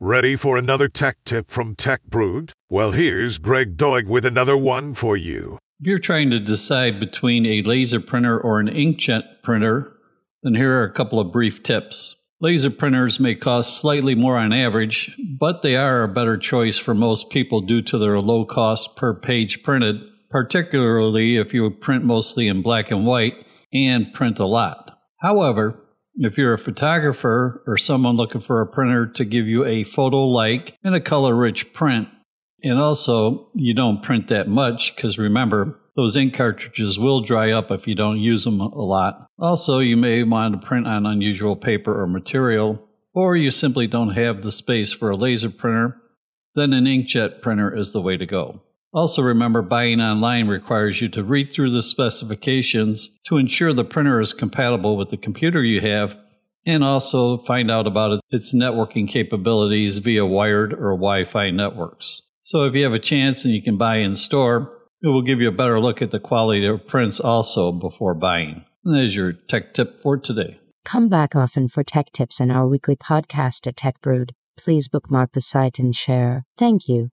Ready for another tech tip from Tech Brewed? Well, here's Greg Doig with another one for you. If you're trying to decide between a laser printer or an inkjet printer, then here are a couple of brief tips. Laser printers may cost slightly more on average, but they are a better choice for most people due to their low cost per page printed, particularly if you print mostly in black and white and print a lot. However, if you're a photographer or someone looking for a printer to give you a photo like and a color rich print, and also you don't print that much because remember, those ink cartridges will dry up if you don't use them a lot. Also, you may want to print on unusual paper or material, or you simply don't have the space for a laser printer, then an inkjet printer is the way to go. Also, remember buying online requires you to read through the specifications to ensure the printer is compatible with the computer you have and also find out about its networking capabilities via wired or Wi Fi networks. So, if you have a chance and you can buy in store, it will give you a better look at the quality of prints also before buying. And there's your tech tip for today. Come back often for tech tips and our weekly podcast at Tech Brewed. Please bookmark the site and share. Thank you.